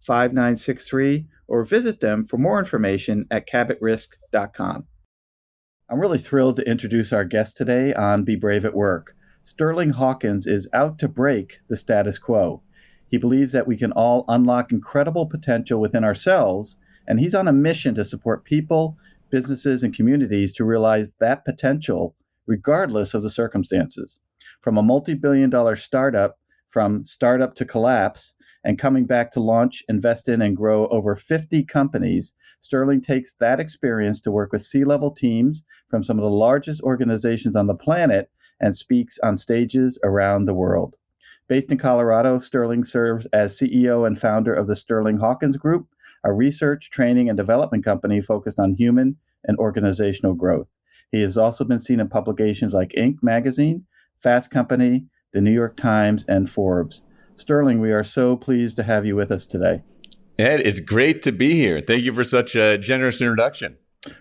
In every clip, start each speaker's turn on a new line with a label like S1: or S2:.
S1: 5963 or visit them for more information at cabotrisk.com. I'm really thrilled to introduce our guest today on Be Brave at Work. Sterling Hawkins is out to break the status quo. He believes that we can all unlock incredible potential within ourselves, and he's on a mission to support people, businesses, and communities to realize that potential regardless of the circumstances. From a multi billion dollar startup, from startup to collapse, and coming back to launch, invest in, and grow over 50 companies, Sterling takes that experience to work with C level teams from some of the largest organizations on the planet and speaks on stages around the world. Based in Colorado, Sterling serves as CEO and founder of the Sterling Hawkins Group, a research, training, and development company focused on human and organizational growth. He has also been seen in publications like Inc. magazine, Fast Company, the New York Times, and Forbes. Sterling, we are so pleased to have you with us today.
S2: Ed, it's great to be here. Thank you for such a generous introduction.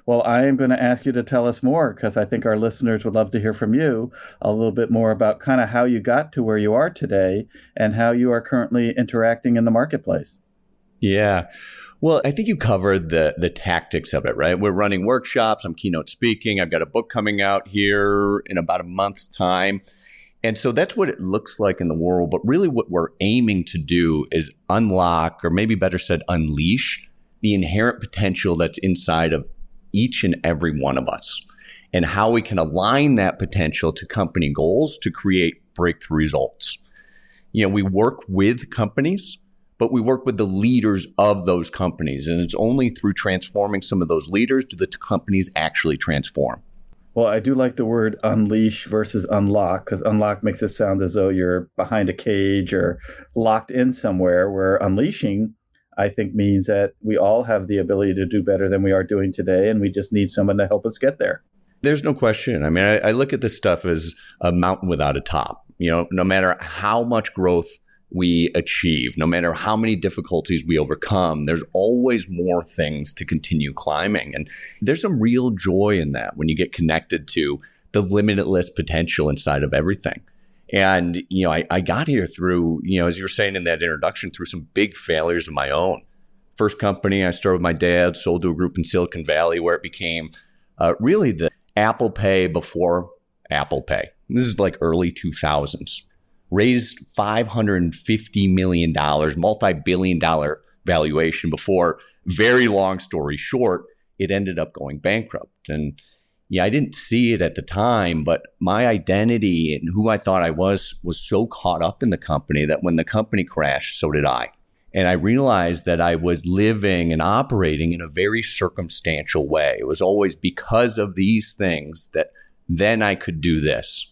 S1: Well, I am going to ask you to tell us more because I think our listeners would love to hear from you a little bit more about kind of how you got to where you are today and how you are currently interacting in the marketplace.
S2: Yeah. Well, I think you covered the the tactics of it, right? We're running workshops, I'm keynote speaking, I've got a book coming out here in about a month's time. And so that's what it looks like in the world. But really, what we're aiming to do is unlock, or maybe better said, unleash the inherent potential that's inside of each and every one of us and how we can align that potential to company goals to create breakthrough results. You know, we work with companies, but we work with the leaders of those companies. And it's only through transforming some of those leaders do the companies actually transform.
S1: Well, I do like the word unleash versus unlock because unlock makes it sound as though you're behind a cage or locked in somewhere, where unleashing, I think, means that we all have the ability to do better than we are doing today, and we just need someone to help us get there.
S2: There's no question. I mean, I, I look at this stuff as a mountain without a top. You know, no matter how much growth we achieve, no matter how many difficulties we overcome, there's always more things to continue climbing. And there's some real joy in that when you get connected to the limitless potential inside of everything. And, you know, I, I got here through, you know, as you were saying in that introduction, through some big failures of my own. First company, I started with my dad, sold to a group in Silicon Valley where it became uh, really the Apple Pay before Apple Pay. This is like early 2000s raised $550 million, multi billion dollar valuation before, very long story short, it ended up going bankrupt. And yeah, I didn't see it at the time, but my identity and who I thought I was was so caught up in the company that when the company crashed, so did I. And I realized that I was living and operating in a very circumstantial way. It was always because of these things that then I could do this.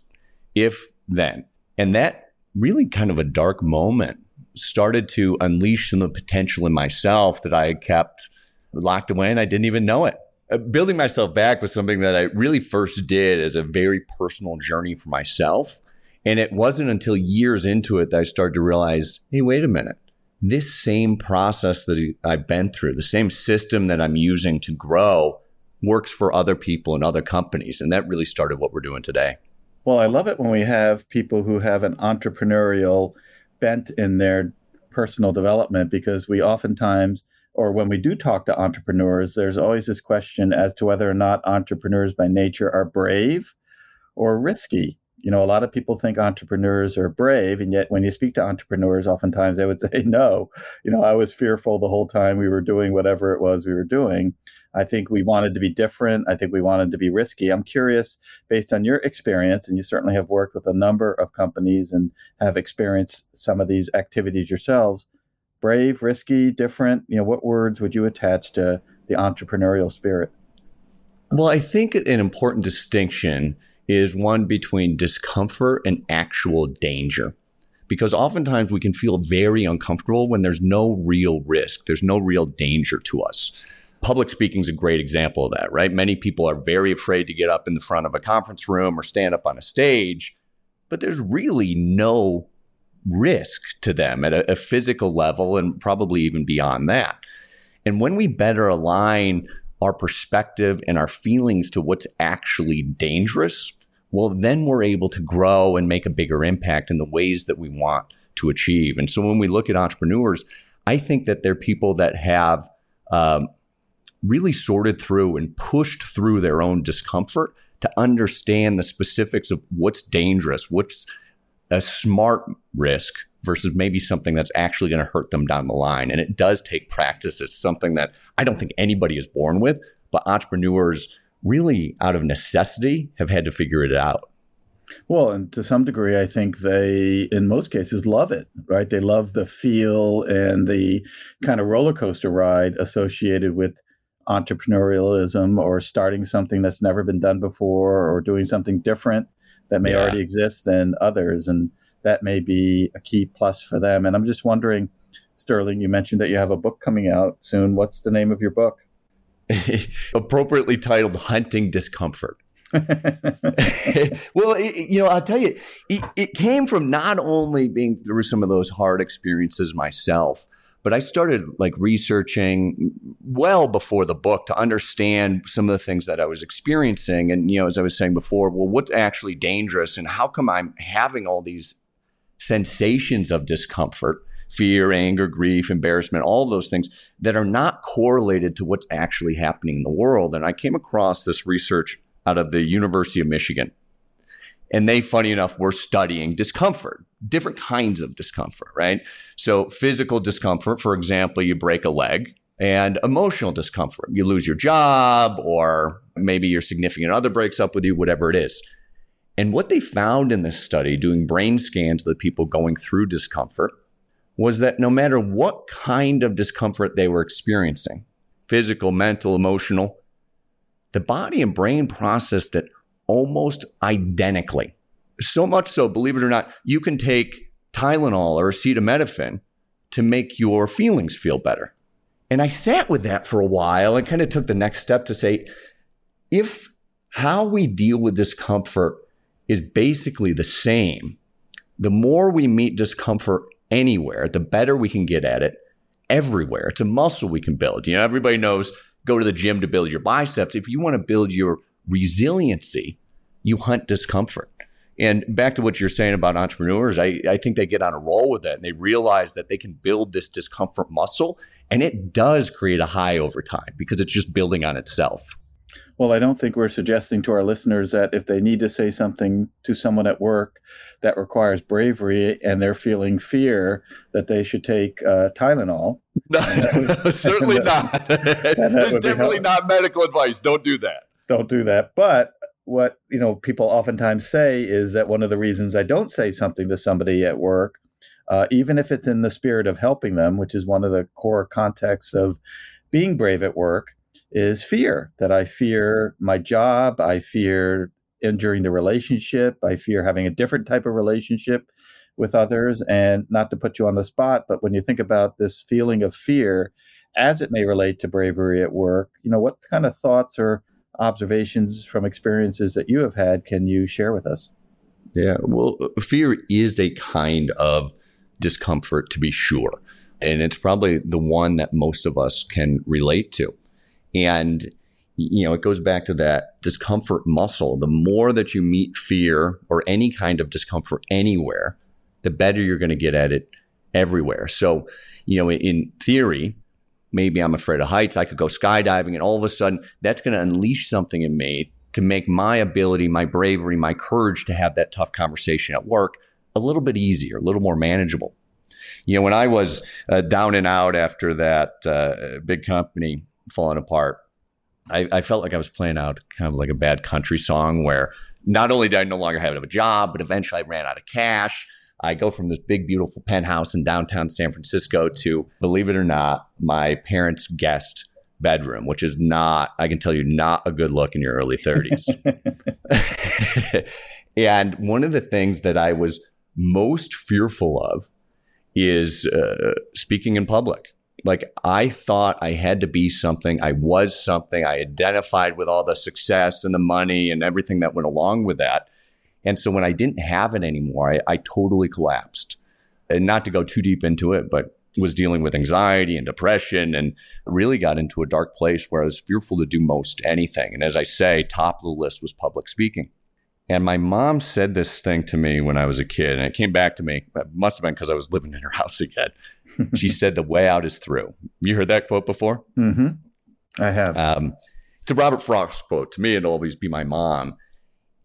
S2: If then. And that really kind of a dark moment started to unleash some of the potential in myself that I had kept locked away and I didn't even know it. Uh, building myself back was something that I really first did as a very personal journey for myself. And it wasn't until years into it that I started to realize hey, wait a minute. This same process that I've been through, the same system that I'm using to grow, works for other people and other companies. And that really started what we're doing today.
S1: Well, I love it when we have people who have an entrepreneurial bent in their personal development because we oftentimes, or when we do talk to entrepreneurs, there's always this question as to whether or not entrepreneurs by nature are brave or risky you know, a lot of people think entrepreneurs are brave, and yet when you speak to entrepreneurs, oftentimes they would say, no, you know, I was fearful the whole time we were doing whatever it was we were doing. I think we wanted to be different. I think we wanted to be risky. I'm curious, based on your experience, and you certainly have worked with a number of companies and have experienced some of these activities yourselves. Brave, risky, different, you know, what words would you attach to the entrepreneurial spirit?
S2: Well, I think an important distinction is one between discomfort and actual danger. Because oftentimes we can feel very uncomfortable when there's no real risk, there's no real danger to us. Public speaking is a great example of that, right? Many people are very afraid to get up in the front of a conference room or stand up on a stage, but there's really no risk to them at a, a physical level and probably even beyond that. And when we better align our perspective and our feelings to what's actually dangerous, well, then we're able to grow and make a bigger impact in the ways that we want to achieve. And so when we look at entrepreneurs, I think that they're people that have um, really sorted through and pushed through their own discomfort to understand the specifics of what's dangerous, what's a smart risk versus maybe something that's actually going to hurt them down the line. And it does take practice. It's something that I don't think anybody is born with, but entrepreneurs really out of necessity have had to figure it out.
S1: Well, and to some degree, I think they, in most cases, love it, right? They love the feel and the kind of roller coaster ride associated with entrepreneurialism or starting something that's never been done before or doing something different that may yeah. already exist than others. And that may be a key plus for them. And I'm just wondering, Sterling, you mentioned that you have a book coming out soon. What's the name of your book?
S2: appropriately titled Hunting Discomfort. well, it, you know, I'll tell you, it, it, came from not only being through some of those hard experiences myself, but I started like researching well before the book to understand some of the things that I was experiencing. And, you know, as I was saying before, well, what's actually dangerous and how come I'm having all these sensations of discomfort? Fear, anger, grief, embarrassment, all those things that are not correlated to what's actually happening in the world. And I came across this research out of the University of Michigan. And they, funny enough, were studying discomfort, different kinds of discomfort, right? So, physical discomfort, for example, you break a leg, and emotional discomfort, you lose your job, or maybe your significant other breaks up with you, whatever it is. And what they found in this study, doing brain scans of the people going through discomfort, was that no matter what kind of discomfort they were experiencing physical, mental, emotional the body and brain processed it almost identically. So much so, believe it or not, you can take Tylenol or acetaminophen to make your feelings feel better. And I sat with that for a while and kind of took the next step to say if how we deal with discomfort is basically the same, the more we meet discomfort anywhere, the better we can get at it everywhere. It's a muscle we can build. You know, everybody knows go to the gym to build your biceps. If you want to build your resiliency, you hunt discomfort. And back to what you're saying about entrepreneurs, I, I think they get on a roll with that and they realize that they can build this discomfort muscle and it does create a high over time because it's just building on itself.
S1: Well, I don't think we're suggesting to our listeners that if they need to say something to someone at work that requires bravery and they're feeling fear, that they should take uh, Tylenol.
S2: No, certainly not. It's definitely not medical advice. Don't do that.
S1: Don't do that. But what you know people oftentimes say is that one of the reasons I don't say something to somebody at work, uh, even if it's in the spirit of helping them, which is one of the core contexts of being brave at work, is fear that I fear my job, I fear injuring the relationship, I fear having a different type of relationship with others. And not to put you on the spot, but when you think about this feeling of fear as it may relate to bravery at work, you know, what kind of thoughts or observations from experiences that you have had can you share with us?
S2: Yeah, well, fear is a kind of discomfort to be sure. And it's probably the one that most of us can relate to. And you know, it goes back to that discomfort muscle. The more that you meet fear or any kind of discomfort anywhere, the better you're going to get at it everywhere. So, you know, in theory, maybe I'm afraid of heights. I could go skydiving, and all of a sudden, that's going to unleash something in me to make my ability, my bravery, my courage to have that tough conversation at work a little bit easier, a little more manageable. You know, when I was uh, down and out after that uh, big company falling apart, I, I, felt like I was playing out kind of like a bad country song where not only did I no longer have a job, but eventually I ran out of cash. I go from this big, beautiful penthouse in downtown San Francisco to, believe it or not, my parents' guest bedroom, which is not, I can tell you, not a good look in your early 30s. and one of the things that I was most fearful of is uh, speaking in public. Like I thought I had to be something. I was something. I identified with all the success and the money and everything that went along with that. And so when I didn't have it anymore, I, I totally collapsed. And not to go too deep into it, but was dealing with anxiety and depression and really got into a dark place where I was fearful to do most anything. And as I say, top of the list was public speaking. And my mom said this thing to me when I was a kid, and it came back to me. It must have been because I was living in her house again. she said, "The way out is through." You heard that quote before?
S1: Mm-hmm. I have. Um,
S2: it's a Robert Frost quote. To me, it'll always be my mom.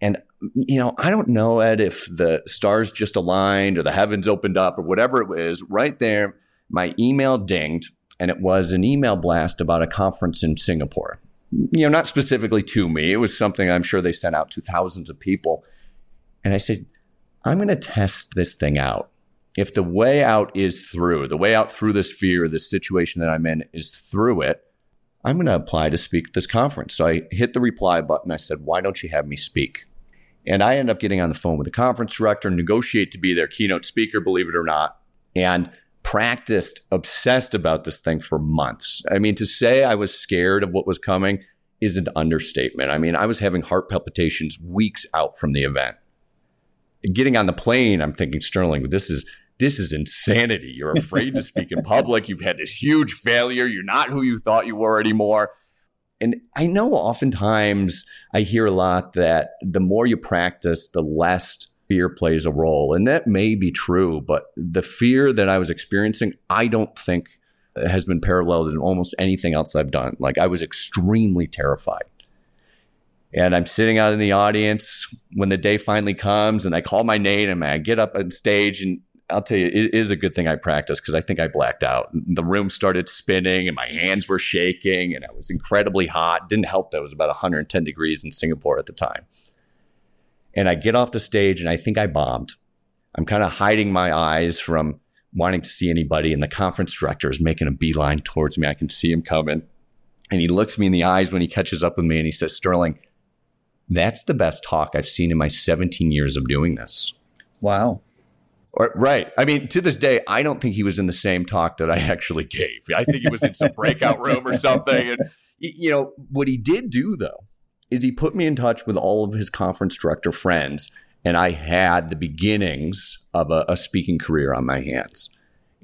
S2: And you know, I don't know, Ed, if the stars just aligned or the heavens opened up or whatever it was. Right there, my email dinged, and it was an email blast about a conference in Singapore you know, not specifically to me. It was something I'm sure they sent out to thousands of people. And I said, I'm going to test this thing out. If the way out is through, the way out through this fear, this situation that I'm in is through it, I'm going to apply to speak at this conference. So I hit the reply button. I said, Why don't you have me speak? And I end up getting on the phone with the conference director, negotiate to be their keynote speaker, believe it or not. And practiced, obsessed about this thing for months. I mean, to say I was scared of what was coming is an understatement. I mean, I was having heart palpitations weeks out from the event. Getting on the plane, I'm thinking, Sterling, this is this is insanity. You're afraid to speak in public. You've had this huge failure. You're not who you thought you were anymore. And I know oftentimes I hear a lot that the more you practice, the less fear plays a role. And that may be true, but the fear that I was experiencing, I don't think has been paralleled in almost anything else I've done. Like I was extremely terrified. And I'm sitting out in the audience when the day finally comes and I call my name and I get up on stage and I'll tell you, it is a good thing I practiced because I think I blacked out. The room started spinning and my hands were shaking and I was incredibly hot. Didn't help that it was about 110 degrees in Singapore at the time. And I get off the stage and I think I bombed. I'm kind of hiding my eyes from wanting to see anybody. And the conference director is making a beeline towards me. I can see him coming. And he looks me in the eyes when he catches up with me and he says, Sterling, that's the best talk I've seen in my 17 years of doing this.
S1: Wow.
S2: Right. I mean, to this day, I don't think he was in the same talk that I actually gave. I think he was in some breakout room or something. And, you know, what he did do, though, is he put me in touch with all of his conference director friends, and I had the beginnings of a, a speaking career on my hands.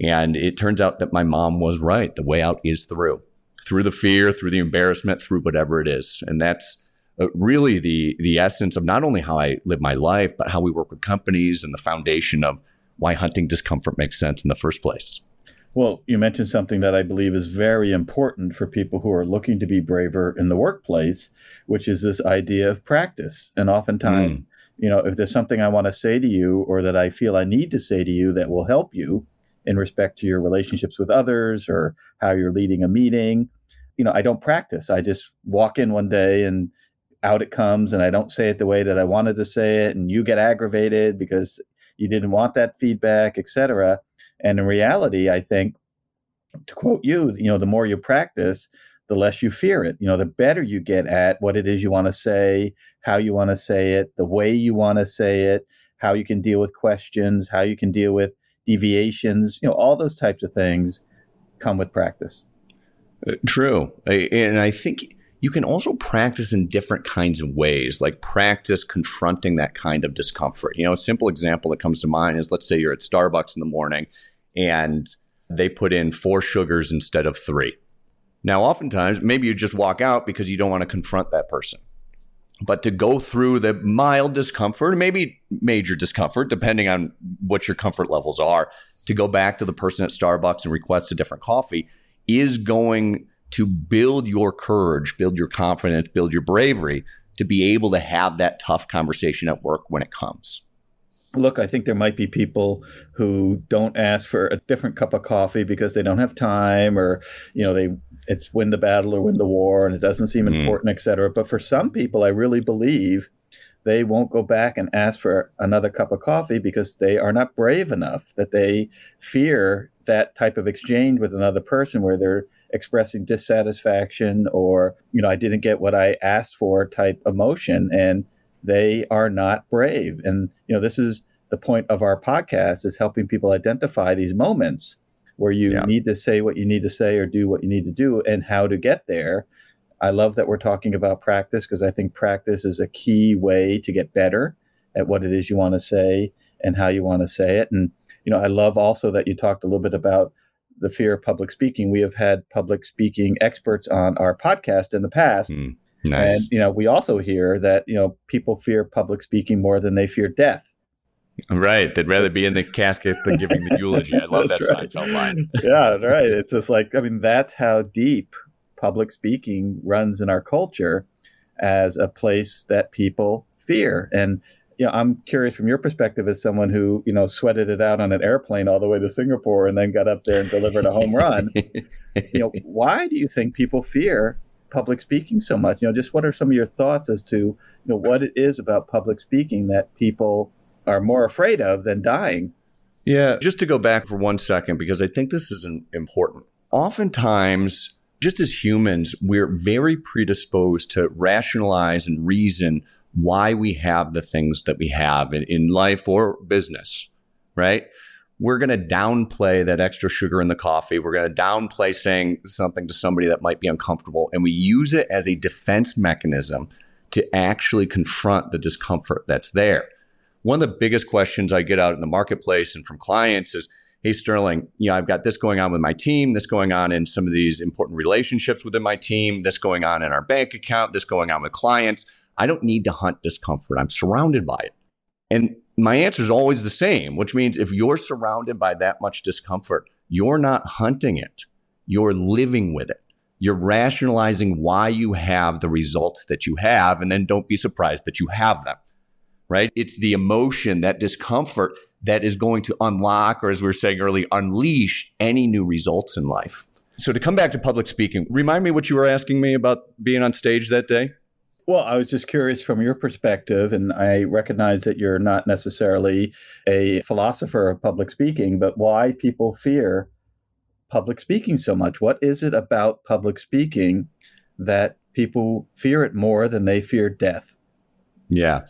S2: And it turns out that my mom was right. The way out is through, through the fear, through the embarrassment, through whatever it is. And that's uh, really the the essence of not only how I live my life, but how we work with companies and the foundation of why hunting discomfort makes sense in the first place.
S1: Well, you mentioned something that I believe is very important for people who are looking to be braver in the workplace, which is this idea of practice. And oftentimes, mm. you know, if there's something I want to say to you or that I feel I need to say to you that will help you in respect to your relationships with others or how you're leading a meeting, you know, I don't practice. I just walk in one day and out it comes and I don't say it the way that I wanted to say it and you get aggravated because you didn't want that feedback, etc and in reality, I think, to quote you, you know, the more you practice, the less you fear it. You know, the better you get at what it is you want to say, how you want to say it, the way you want to say it, how you can deal with questions, how you can deal with deviations, you know, all those types of things come with practice.
S2: Uh, true. And I think you can also practice in different kinds of ways, like practice confronting that kind of discomfort. You know, a simple example that comes to mind is let's say you're at Starbucks in the morning and they put in four sugars instead of three. Now, oftentimes, maybe you just walk out because you don't want to confront that person. But to go through the mild discomfort, maybe major discomfort, depending on what your comfort levels are, to go back to the person at Starbucks and request a different coffee is going to build your courage, build your confidence, build your bravery to be able to have that tough conversation at work when it comes.
S1: Look, I think there might be people who don't ask for a different cup of coffee because they don't have time or, you know, they it's win the battle or win the war and it doesn't seem mm. important, et cetera. But for some people, I really believe they won't go back and ask for another cup of coffee because they are not brave enough, that they fear that type of exchange with another person where they're expressing dissatisfaction or, you know, I didn't get what I asked for type emotion. And they are not brave. And, you know, this is the point of our podcast is helping people identify these moments where you yeah. need to say what you need to say or do what you need to do and how to get there. I love that we're talking about practice because I think practice is a key way to get better at what it is you want to say and how you want to say it. And, you know, I love also that you talked a little bit about the fear of public speaking. We have had public speaking experts on our podcast in the past. Mm, nice. And, you know, we also hear that, you know, people fear public speaking more than they fear death.
S2: Right. They'd rather be in the casket than giving the eulogy. I love that right. Seinfeld line.
S1: yeah, right. It's just like, I mean, that's how deep public speaking runs in our culture as a place that people fear. And you know, I'm curious from your perspective as someone who, you know, sweated it out on an airplane all the way to Singapore and then got up there and delivered a home run. you know, why do you think people fear public speaking so much? You know, just what are some of your thoughts as to, you know, what it is about public speaking that people are more afraid of than dying?
S2: Yeah, just to go back for one second, because I think this is important. Oftentimes, just as humans, we're very predisposed to rationalize and reason why we have the things that we have in, in life or business, right? We're going to downplay that extra sugar in the coffee. We're going to downplay saying something to somebody that might be uncomfortable. And we use it as a defense mechanism to actually confront the discomfort that's there. One of the biggest questions I get out in the marketplace and from clients is, Hey, Sterling, you know, I've got this going on with my team, this going on in some of these important relationships within my team, this going on in our bank account, this going on with clients. I don't need to hunt discomfort. I'm surrounded by it. And my answer is always the same, which means if you're surrounded by that much discomfort, you're not hunting it, you're living with it. You're rationalizing why you have the results that you have, and then don't be surprised that you have them, right? It's the emotion, that discomfort that is going to unlock, or as we were saying earlier, unleash any new results in life. So, to come back to public speaking, remind me what you were asking me about being on stage that day.
S1: Well, I was just curious from your perspective, and I recognize that you're not necessarily a philosopher of public speaking, but why people fear public speaking so much. What is it about public speaking that people fear it more than they fear death?
S2: Yeah.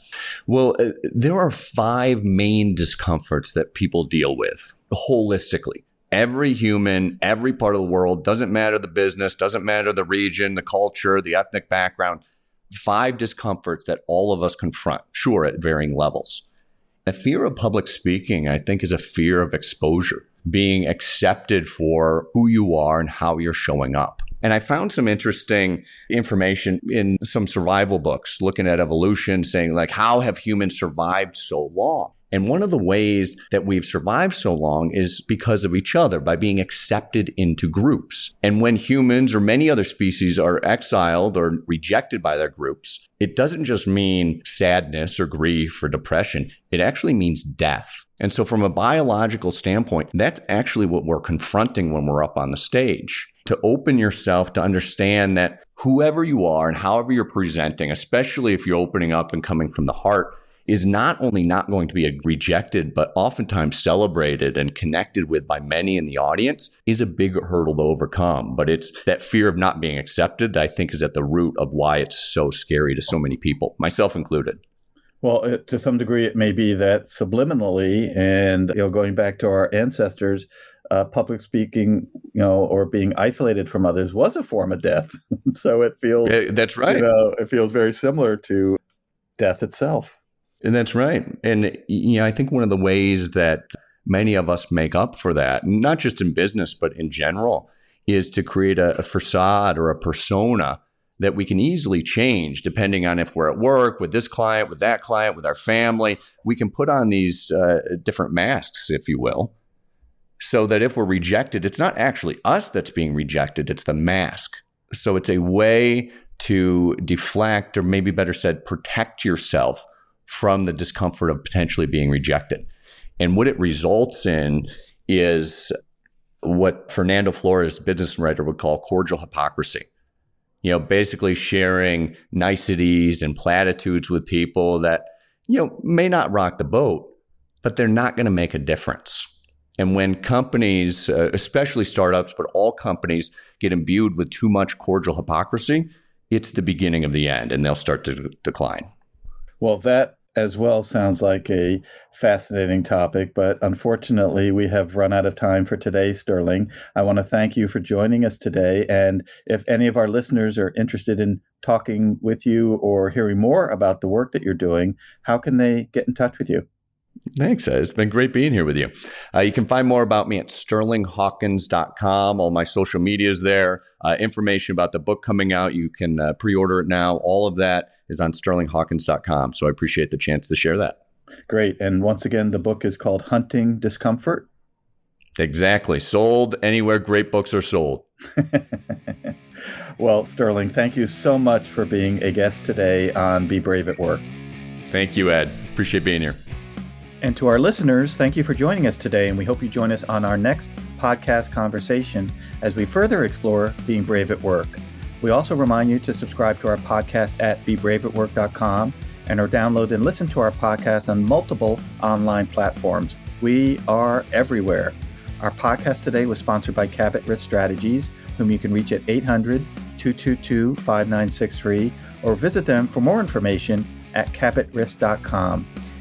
S2: Well, uh, there are five main discomforts that people deal with holistically. Every human, every part of the world, doesn't matter the business, doesn't matter the region, the culture, the ethnic background five discomforts that all of us confront, sure, at varying levels. The fear of public speaking, I think, is a fear of exposure, being accepted for who you are and how you're showing up. And I found some interesting information in some survival books looking at evolution, saying, like, how have humans survived so long? And one of the ways that we've survived so long is because of each other, by being accepted into groups. And when humans or many other species are exiled or rejected by their groups, it doesn't just mean sadness or grief or depression. It actually means death. And so from a biological standpoint, that's actually what we're confronting when we're up on the stage. To open yourself to understand that whoever you are and however you're presenting, especially if you're opening up and coming from the heart, is not only not going to be rejected, but oftentimes celebrated and connected with by many in the audience is a big hurdle to overcome. But it's that fear of not being accepted that I think is at the root of why it's so scary to so many people, myself included.
S1: Well, to some degree, it may be that subliminally, and you know, going back to our ancestors, uh, public speaking, you know, or being isolated from others was a form of death. so it feels
S2: that's right.
S1: You know, it feels very similar to death itself.
S2: And that's right. And you know, I think one of the ways that many of us make up for that, not just in business but in general, is to create a, a facade or a persona that we can easily change depending on if we're at work with this client, with that client, with our family. We can put on these uh, different masks, if you will, so that if we're rejected, it's not actually us that's being rejected, it's the mask. So it's a way to deflect, or maybe better said, protect yourself from the discomfort of potentially being rejected. And what it results in is what Fernando Flores, business writer, would call cordial hypocrisy. You know, basically sharing niceties and platitudes with people that, you know, may not rock the boat, but they're not going to make a difference. And when companies, uh, especially startups, but all companies get imbued with too much cordial hypocrisy, it's the beginning of the end and they'll start to decline.
S1: Well, that as well sounds like a fascinating topic, but unfortunately, we have run out of time for today, Sterling. I want to thank you for joining us today. And if any of our listeners are interested in talking with you or hearing more about the work that you're doing, how can they get in touch with you?
S2: Thanks. It's been great being here with you. Uh, you can find more about me at sterlinghawkins.com. All my social media is there. Uh, information about the book coming out, you can uh, pre order it now. All of that is on sterlinghawkins.com. So I appreciate the chance to share that.
S1: Great. And once again, the book is called Hunting Discomfort.
S2: Exactly. Sold anywhere great books are sold.
S1: well, Sterling, thank you so much for being a guest today on Be Brave at Work.
S2: Thank you, Ed. Appreciate being here.
S1: And to our listeners, thank you for joining us today, and we hope you join us on our next podcast conversation as we further explore being brave at work. We also remind you to subscribe to our podcast at bebraveatwork.com and or download and listen to our podcast on multiple online platforms. We are everywhere. Our podcast today was sponsored by Cabot Risk Strategies, whom you can reach at 800 222 5963 or visit them for more information at cabotrisk.com.